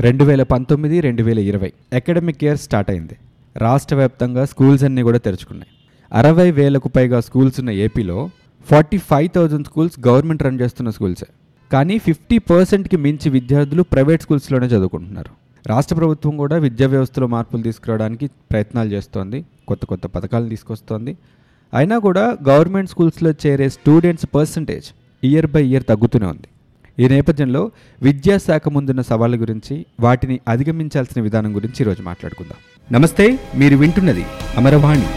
రెండు వేల పంతొమ్మిది రెండు వేల ఇరవై అకాడమిక్ ఇయర్ స్టార్ట్ అయింది. రాష్ట్ర వ్యాప్తంగా స్కూల్స్ అన్నీ కూడా తెరుచుకున్నాయి. అరవై వేలకు పైగా స్కూల్స్ ఉన్న ఏపీలో forty five thousand schools government run చేస్తున్న స్కూల్సే కానీ ఫిఫ్టీ పర్సెంట్కి మించి విద్యార్థులు ప్రైవేట్ స్కూల్స్లోనే చదువుకుంటున్నారు. రాష్ట్ర ప్రభుత్వం కూడా విద్యా వ్యవస్థలో మార్పులు తీసుకురావడానికి ప్రయత్నాలు చేస్తోంది. కొత్త కొత్త పథకాలు తీసుకొస్తోంది. అయినా కూడా గవర్నమెంట్ స్కూల్స్లో చేరే students percentage year by year తగ్గుతూనే ఉంది. ఈ నేపథ్యంలో విద్యాశాఖ ముందున్న సవాళ్ళ గురించి వాటిని అధిగమించాల్సిన విధానం గురించి ఈరోజు మాట్లాడుకుందాం. నమస్తే మీరు వింటున్నది అమరవాణి.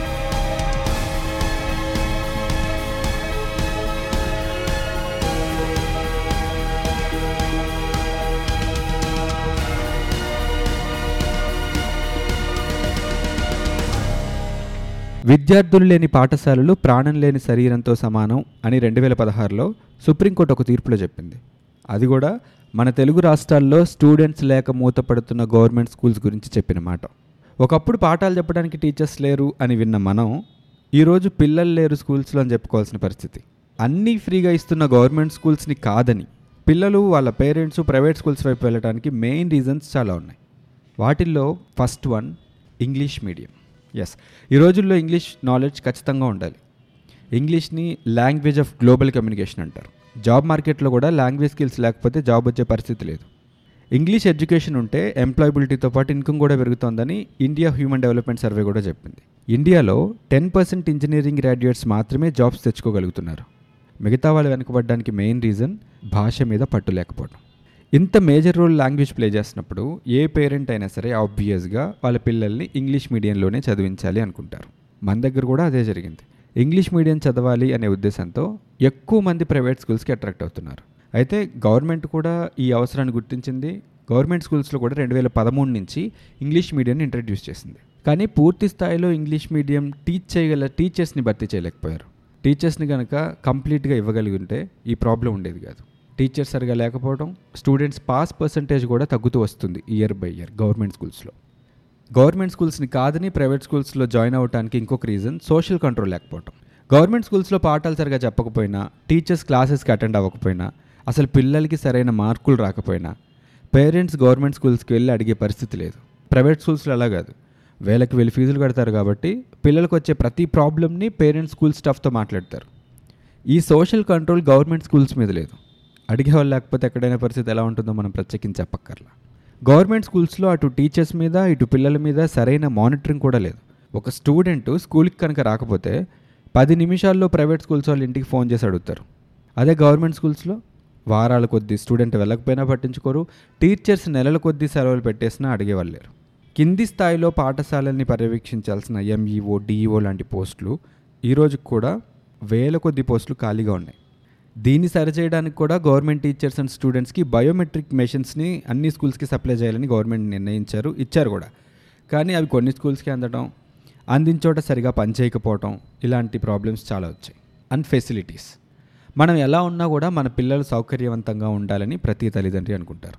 విద్యార్థులు లేని పాఠశాలలు ప్రాణం లేని శరీరంతో సమానం అని రెండు వేల పదహారులో సుప్రీంకోర్టు ఒక తీర్పులో చెప్పింది. అది కూడా మన తెలుగు రాష్ట్రాల్లో స్టూడెంట్స్ లేక మూతపడుతున్న గవర్నమెంట్ స్కూల్స్ గురించి చెప్పిన మాట. ఒకప్పుడు పాఠాలు చెప్పడానికి టీచర్స్ లేరు అని విన్న మనం ఈరోజు పిల్లలు లేరు స్కూల్స్లో అని చెప్పుకోవాల్సిన పరిస్థితి. అన్నీ ఫ్రీగా ఇస్తున్న గవర్నమెంట్ స్కూల్స్ని కాదని పిల్లలు వాళ్ళ పేరెంట్స్ ప్రైవేట్ స్కూల్స్ వైపు వెళ్ళడానికి మెయిన్ రీజన్స్ చాలా ఉన్నాయి. వాటిల్లో ఫస్ట్ వన్ ఇంగ్లీష్ మీడియం ఎస్ ఈ రోజుల్లో ఇంగ్లీష్ నాలెడ్జ్ ఖచ్చితంగా ఉండాలి. ఇంగ్లీష్ని లాంగ్వేజ్ ఆఫ్ గ్లోబల్ కమ్యూనికేషన్ అంటారు. జాబ్ మార్కెట్లో కూడా లాంగ్వేజ్ స్కిల్స్ లేకపోతే జాబ్ వచ్చే పరిస్థితి లేదు. ఇంగ్లీష్ ఎడ్యుకేషన్ ఉంటే ఎంప్లాయబిలిటీతో పాటు ఇన్కమ్ కూడా పెరుగుతోందని ఇండియా హ్యూమన్ డెవలప్మెంట్ సర్వే కూడా చెప్పింది. ఇండియాలో టెన్ పర్సెంట్ ఇంజనీరింగ్ గ్రాడ్యుయేట్స్ మాత్రమే జాబ్స్ తెచ్చుకోగలుగుతున్నారు. మిగతా వాళ్ళు వెనకబడడానికి మెయిన్ రీజన్ భాష మీద పట్టు లేకపోవడం ఇంత మేజర్ రోల్ లాంగ్వేజ్ ప్లే చేసినప్పుడు ఏ పేరెంట్ అయినా సరే ఆబ్వియస్గా వాళ్ళ పిల్లల్ని ఇంగ్లీష్ మీడియంలోనే చదివించాలి అనుకుంటారు. మన దగ్గర కూడా అదే జరిగింది. ఇంగ్లీష్ మీడియం చదవాలి అనే ఉద్దేశంతో ఎక్కువ మంది ప్రైవేట్ స్కూల్స్కి అట్రాక్ట్ అవుతున్నారు. అయితే గవర్నమెంట్ కూడా ఈ అవసరాన్ని గుర్తించింది. గవర్నమెంట్ స్కూల్స్లో కూడా రెండు వేల పదమూడు నుంచి ఇంగ్లీష్ మీడియంని ఇంట్రడ్యూస్ చేసింది. కానీ పూర్తి స్థాయిలో ఇంగ్లీష్ మీడియం టీచ్ చేయగల టీచర్స్ని భర్తీ చేయలేకపోయారు. టీచర్స్ని కనుక కంప్లీట్గా ఇవ్వగలిగి ఉంటే ఈ ప్రాబ్లం ఉండేది కాదు. టీచర్స్ సరిగా లేకపోవడం స్టూడెంట్స్ పాస్ పర్సంటేజ్ కూడా తగ్గుతూ వస్తుంది ఇయర్ బై ఇయర్ గవర్నమెంట్ స్కూల్స్లో. గవర్నమెంట్ స్కూల్స్ని కాదని ప్రైవేట్ స్కూల్స్లో జాయిన్ అవ్వడానికి ఇంకొక రీజన్ సోషల్ కంట్రోల్ లేకపోవటం. గవర్నమెంట్ స్కూల్స్లో పాఠాలు సరిగా చెప్పకపోయినా టీచర్స్ క్లాసెస్కి అటెండ్ అవ్వకపోయినా అసలు పిల్లలకి సరైన మార్కులు రాకపోయినా పేరెంట్స్ గవర్నమెంట్ స్కూల్స్కి వెళ్ళి అడిగే పరిస్థితి లేదు. ప్రైవేట్ స్కూల్స్లో అలా కాదు. వేలకు వెళ్ళి ఫీజులు కడతారు కాబట్టి పిల్లలకు వచ్చే ప్రతి ప్రాబ్లమ్ని పేరెంట్స్ స్కూల్ స్టాఫ్తో మాట్లాడతారు. ఈ సోషల్ కంట్రోల్ గవర్నమెంట్ స్కూల్స్ మీద లేదు. అడిగే వాళ్ళు లేకపోతే ఎక్కడైనా పరిస్థితి ఎలా ఉంటుందో మనం ప్రత్యేకించి చెప్పక్కర్లా. గవర్నమెంట్ స్కూల్స్లో అటు టీచర్స్ మీద ఇటు పిల్లల మీద సరైన మానిటరింగ్ కూడా లేదు. ఒక స్టూడెంట్ స్కూల్కి కనుక రాకపోతే పది నిమిషాల్లో ప్రైవేట్ స్కూల్స్ వాళ్ళు ఇంటికి ఫోన్ చేసి అడుగుతారు. అదే గవర్నమెంట్ స్కూల్స్లో వారాల కొద్దీ స్టూడెంట్ వెళ్ళకపోయినా పట్టించుకోరు టీచర్స్ నెలల కొద్దీ సెలవులు పెట్టేసినా అడిగేవాళ్ళు లేరు కింది స్థాయిలో పాఠశాలల్ని పర్యవేక్షించాల్సిన ఎంఈఓ డిఈఓ లాంటి పోస్టులు ఈ రోజుకి కూడా వేల కొద్ది పోస్టులు ఖాళీగా ఉన్నాయి. దీన్ని సరిచేయడానికి కూడా గవర్నమెంట్ టీచర్స్ అండ్ స్టూడెంట్స్కి బయోమెట్రిక్ మెషిన్స్ని అన్ని స్కూల్స్కి సప్లై చేయాలని గవర్నమెంట్ నిర్ణయించారు ఇచ్చారు కూడా. కానీ అవి కొన్ని స్కూల్స్కి అందడం అందించోట సరిగా పనిచేయకపోవటం ఇలాంటి ప్రాబ్లమ్స్ చాలా వచ్చాయి. And facilities. మనం ఎలా ఉన్నా కూడా మన పిల్లలు సౌకర్యవంతంగా ఉండాలని ప్రతి తల్లిదండ్రి అనుకుంటారు.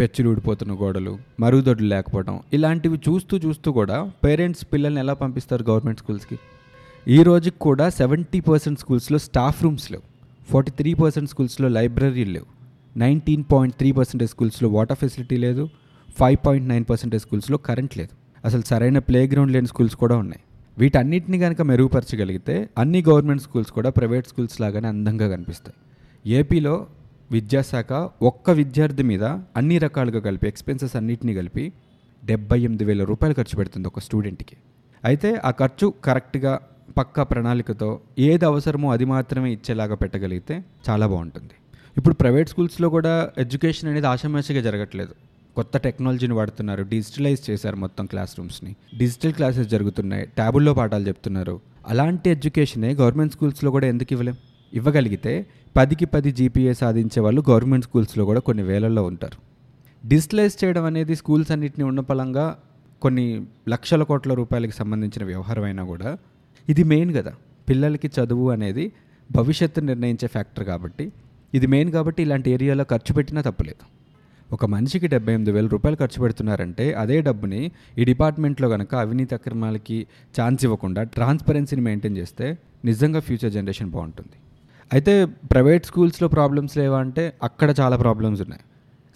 పెచ్చులు ఊడిపోతున్న గోడలు మరుగుదొడ్లు లేకపోవడం ఇలాంటివి చూస్తూ చూస్తూ కూడా పేరెంట్స్ పిల్లల్ని ఎలా పంపిస్తారు గవర్నమెంట్ స్కూల్స్కి? ఈ రోజుకి కూడా సెవెంటీ పర్సెంట్ స్కూల్స్లో స్టాఫ్ రూమ్స్ లేవు. ఫార్టీ త్రీ పర్సెంట్ స్కూల్స్లో లైబ్రరీలు లేవు. నైన్టీన్ పాయింట్ త్రీ పర్సెంటేజ్ స్కూల్స్లో వాటర్ ఫెసిలిటీ లేదు. ఫైవ్ పాయింట్ నైన్ పర్సెంటేజ్ స్కూల్స్లో కరెంట్ లేదు. అసలు సరైన ప్లే గ్రౌండ్ లేని స్కూల్స్ కూడా ఉన్నాయి. వీటన్నిటిని కనుక మెరుగుపరచగలిగితే అన్ని గవర్నమెంట్ స్కూల్స్ కూడా ప్రైవేట్ స్కూల్స్ లాగానే అందంగా కనిపిస్తాయి. ఏపీలో విద్యాశాఖ ఒక్క విద్యార్థి మీద అన్ని రకాలుగా కలిపి ఎక్స్పెన్సెస్ అన్నింటినీ కలిపి డెబ్బై ఎనిమిది వేల రూపాయలు ఖర్చు పెడుతుంది ఒక స్టూడెంట్కి. అయితే ఆ ఖర్చు కరెక్ట్గా పక్కా ప్రణాళికతో ఏది అవసరమో అది మాత్రమే ఇచ్చేలాగా పెట్టగలిగితే చాలా బాగుంటుంది. ఇప్పుడు ప్రైవేట్ స్కూల్స్లో కూడా ఎడ్యుకేషన్ అనేది ఆషామాషిగా జరగట్లేదు. కొత్త టెక్నాలజీని వాడుతున్నారు డిజిటలైజ్ చేశారు మొత్తం క్లాస్ రూమ్స్ని. డిజిటల్ క్లాసెస్ జరుగుతున్నాయి ట్యాబుల్లో పాఠాలు చెప్తున్నారు. అలాంటి ఎడ్యుకేషనే గవర్నమెంట్ స్కూల్స్లో కూడా ఎందుకు ఇవ్వలేం? ఇవ్వగలిగితే పదికి పది జీపీఏ సాధించే వాళ్ళు గవర్నమెంట్ స్కూల్స్లో కూడా కొన్ని వేలల్లో ఉంటారు. డిజిటలైజ్ చేయడం అనేది స్కూల్స్ అన్నింటినీ ఉన్నపలంగా కొన్ని లక్షల కోట్ల రూపాయలకి సంబంధించిన వ్యవహారం అయినా కూడా ఇది మెయిన్ కదా. పిల్లలకి చదువు అనేది భవిష్యత్తు నిర్ణయించే ఫ్యాక్టర్ కాబట్టి ఇది మెయిన్ కాబట్టి ఇలాంటి ఏరియాలో ఖర్చు పెట్టినా తప్పులేదు. ఒక మనిషికి డెబ్బై ఎనిమిది వేల రూపాయలు ఖర్చు పెడుతున్నారంటే అదే డబ్బుని ఈ డిపార్ట్మెంట్లో కనుక అవినీతి అక్రమాలకి ఛాన్స్ ఇవ్వకుండా ట్రాన్స్పరెన్సీని మెయింటైన్ చేస్తే నిజంగా ఫ్యూచర్ జనరేషన్ బాగుంటుంది. అయితే ప్రైవేట్ స్కూల్స్లో ప్రాబ్లమ్స్ లేవా అంటే అక్కడ చాలా ప్రాబ్లమ్స్ ఉన్నాయి.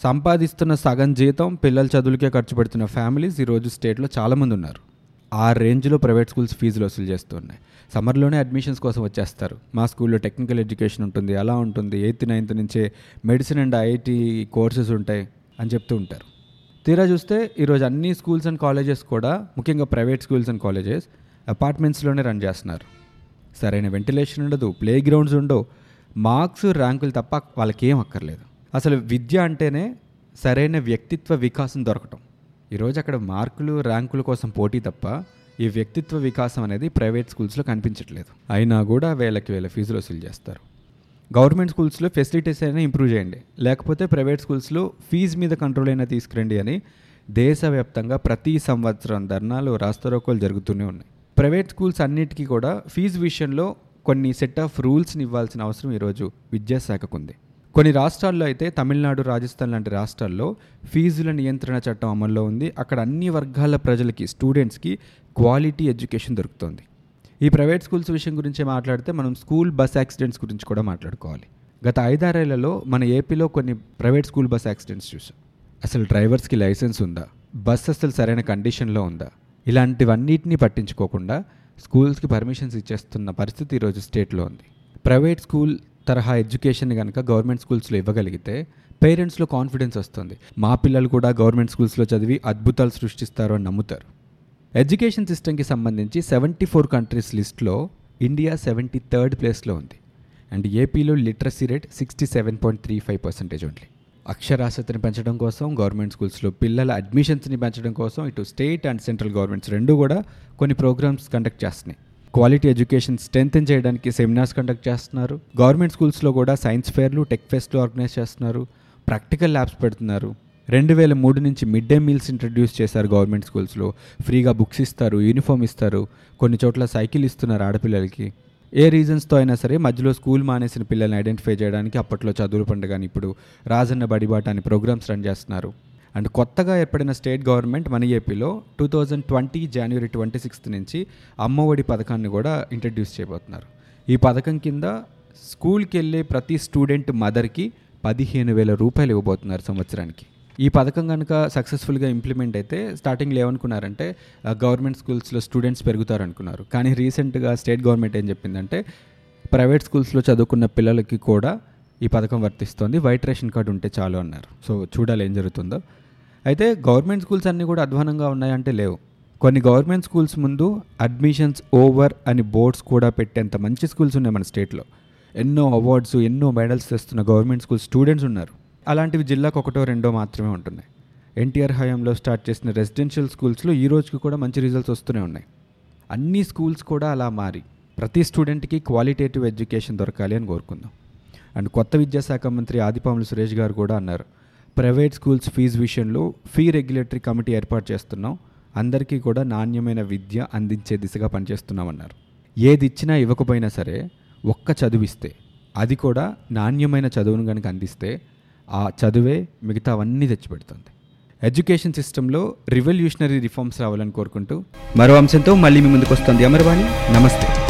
సంపాదిస్తున్న సగం జీతం పిల్లల చదువులకే ఖర్చు పెడుతున్న ఫ్యామిలీస్ ఈరోజు స్టేట్లో చాలామంది ఉన్నారు. ఆ రేంజ్లో ప్రైవేట్ స్కూల్స్ ఫీజులు వసూలు చేస్తున్నాయి సమ్మర్లోనే అడ్మిషన్స్ కోసం వచ్చేస్తారు. మా స్కూల్లో టెక్నికల్ ఎడ్యుకేషన్ ఉంటుంది అలా ఉంటుంది. ఎయిత్ నైన్త్ నుంచే మెడిసిన్ అండ్ ఐఐటి కోర్సెస్ ఉంటాయి అని చెప్తూ ఉంటారు. తీరా చూస్తే ఈరోజు అన్ని స్కూల్స్ అండ్ కాలేజెస్ కూడా ముఖ్యంగా ప్రైవేట్ స్కూల్స్ అండ్ కాలేజెస్ అపార్ట్మెంట్స్లోనే రన్ చేస్తున్నారు. సరైన వెంటిలేషన్ ఉండదు ప్లే గ్రౌండ్స్ ఉండవు. మార్క్స్ ర్యాంకులు తప్ప వాళ్ళకేం అక్కర్లేదు. అసలు విద్య అంటేనే సరైన వ్యక్తిత్వ వికాసం దొరకటం. ఈరోజు అక్కడ మార్కులు ర్యాంకుల కోసం పోటీ తప్ప ఈ వ్యక్తిత్వ వికాసం అనేది ప్రైవేట్ స్కూల్స్లో కనిపించట్లేదు. అయినా కూడా వేలకి వేల ఫీజులు వసూలు చేస్తారు. గవర్నమెంట్ స్కూల్స్లో ఫెసిలిటీస్ అయినా ఇంప్రూవ్ చేయండి. లేకపోతే ప్రైవేట్ స్కూల్స్లో ఫీజు మీద కంట్రోల్ అయినా తీసుకురండి అని దేశవ్యాప్తంగా ప్రతి సంవత్సరం ధర్నాలు రాస్తారోకోలు జరుగుతూనే ఉన్నాయి. ప్రైవేట్ స్కూల్స్ అన్నిటికీ కూడా ఫీజు విషయంలో కొన్ని సెట్ ఆఫ్ రూల్స్ని ఇవ్వాల్సిన అవసరం ఈరోజు విద్యాశాఖకు ఉంది కొన్ని రాష్ట్రాల్లో అయితే తమిళనాడు రాజస్థాన్ లాంటి రాష్ట్రాల్లో ఫీజుల నియంత్రణ చట్టం అమల్లో ఉంది. అక్కడ అన్ని వర్గాల ప్రజలకి స్టూడెంట్స్కి క్వాలిటీ ఎడ్యుకేషన్ దొరుకుతుంది. ఈ ప్రైవేట్ స్కూల్స్ విషయం గురించి మాట్లాడితే మనం స్కూల్ బస్ యాక్సిడెంట్స్ గురించి కూడా మాట్లాడుకోవాలి. గత ఐదారేళ్ళలో మన ఏపీలో కొన్ని ప్రైవేట్ స్కూల్ బస్ యాక్సిడెంట్స్ చూసాం. అసలు డ్రైవర్స్కి లైసెన్స్ ఉందా? బస్ అసలు సరైన కండిషన్లో ఉందా? ఇలాంటివన్నిటిని పట్టించుకోకుండా స్కూల్స్కి పర్మిషన్స్ ఇచ్చేస్తున్న పరిస్థితి ఈరోజు స్టేట్లో ఉంది. ప్రైవేట్ స్కూల్ తరహా ఎడ్యుకేషన్ కనుక గవర్నమెంట్ స్కూల్స్లో ఇవ్వగలిగితే పేరెంట్స్లో కాన్ఫిడెన్స్ వస్తుంది. మా పిల్లలు కూడా గవర్నమెంట్ స్కూల్స్లో చదివి అద్భుతాలు సృష్టిస్తారు అని నమ్ముతారు. ఎడ్యుకేషన్ సిస్టమ్కి సంబంధించి సెవెంటీ ఫోర్ కంట్రీస్ లిస్ట్లో ఇండియా సెవెంటీ థర్డ్ ప్లేస్లో ఉంది. అండ్ ఏపీలో literacy rate sixty seven point three five percentage only. అక్షరాస్యతని పెంచడం కోసం గవర్నమెంట్ స్కూల్స్లో పిల్లల అడ్మిషన్స్ని పెంచడం కోసం ఇటు స్టేట్ అండ్ సెంట్రల్ గవర్నమెంట్స్ రెండు కూడా కొన్ని ప్రోగ్రామ్స్ కండక్ట్ చేస్తున్నాయి. క్వాలిటీ ఎడ్యుకేషన్ స్ట్రెంగ్తన్ చేయడానికి సెమినార్స్ కండక్ట్ చేస్తున్నారు. గవర్నమెంట్ స్కూల్స్లో కూడా సైన్స్ ఫేర్లు టెక్ ఫెస్ట్లు ఆర్గనైజ్ చేస్తున్నారు. ప్రాక్టికల్ ల్యాబ్స్ పెడుతున్నారు. రెండు వేల మూడు నుంచి మిడ్ డే మీల్స్ ఇంట్రడ్యూస్ చేశారు గవర్నమెంట్ స్కూల్స్లో. ఫ్రీగా బుక్స్ ఇస్తారు యూనిఫామ్ ఇస్తారు. కొన్ని చోట్ల సైకిల్ ఇస్తున్నారు ఆడపిల్లలకి. ఏ రీజన్స్తో అయినా సరే మధ్యలో స్కూల్ మానేసిన పిల్లల్ని ఐడెంటిఫై చేయడానికి అప్పట్లో చదువులు పండుగ అని ఇప్పుడు రాజన్న బడిబాట అని ప్రోగ్రామ్స్ రన్ చేస్తున్నారు. అండ్ కొత్తగా ఏర్పడిన స్టేట్ గవర్నమెంట్ మన ఏపీలో two thousand twenty January twenty sixth నుంచి అమ్మఒడి పథకాన్ని కూడా ఇంట్రడ్యూస్ చేయబోతున్నారు. ఈ పథకం కింద స్కూల్కి వెళ్ళే ప్రతి స్టూడెంట్ మదర్కి పదిహేను వేల రూపాయలు ఇవ్వబోతున్నారు సంవత్సరానికి. ఈ పథకం కనుక సక్సెస్ఫుల్గా ఇంప్లిమెంట్ అయితే స్టార్టింగ్లో ఏమనుకున్నారంటే గవర్నమెంట్ స్కూల్స్లో స్టూడెంట్స్ పెరుగుతారు అనుకున్నారు కానీ రీసెంట్గా స్టేట్ గవర్నమెంట్ ఏం చెప్పిందంటే ప్రైవేట్ స్కూల్స్లో చదువుకున్న పిల్లలకి కూడా ఈ పథకం వర్తిస్తుంది వైట్ రేషన్ కార్డు ఉంటే చాలు అన్నారు. సో చూడాలి ఏం జరుగుతుందో. అయితే గవర్నమెంట్ స్కూల్స్ అన్నీ కూడా అధ్వానంగా ఉన్నాయంటే లేవు. కొన్ని గవర్నమెంట్ స్కూల్స్ ముందు అడ్మిషన్స్ ఓవర్ అని బోర్డ్స్ కూడా పెట్టేంత మంచి స్కూల్స్ ఉన్నాయి మన స్టేట్లో. ఎన్నో అవార్డ్స్ ఎన్నో మెడల్స్ తెస్తున్న గవర్నమెంట్ స్కూల్ స్టూడెంట్స్ ఉన్నారు. అలాంటివి జిల్లాకు ఒకటో రెండో మాత్రమే ఉంటున్నాయి. ఎన్టీఆర్ హయాంలో స్టార్ట్ చేసిన రెసిడెన్షియల్ స్కూల్స్లో ఈ రోజుకి కూడా మంచి రిజల్ట్స్ వస్తూనే ఉన్నాయి. అన్ని స్కూల్స్ కూడా అలా మారి ప్రతి స్టూడెంట్కి క్వాలిటేటివ్ ఎడ్యుకేషన్ దొరకాలి అని కోరుకుందాం. అండ్ కొత్త విద్యాశాఖ మంత్రి ఆదిపాములు సురేష్ గారు కూడా అన్నారు ప్రైవేట్ స్కూల్స్ ఫీజు విషయంలో ఫీ రెగ్యులేటరీ కమిటీ ఏర్పాటు చేస్తున్నాం. అందరికీ కూడా నాణ్యమైన విద్య అందించే దిశగా పనిచేస్తున్నామన్నారు. ఏది ఇచ్చినా ఇవ్వకపోయినా సరే ఒక్క చదివిస్తే అది కూడా నాణ్యమైన చదువును కనుక అందిస్తే ఆ చదువే మిగతావన్నీ తెచ్చిపెడుతుంది. ఎడ్యుకేషన్ సిస్టంలో రివల్యూషనరీ రిఫార్మ్స్ రావాలని కోరుకుంటూ మరో అంశంతో మళ్ళీ మీ ముందుకు వస్తుంది అమర్వాణి. నమస్తే.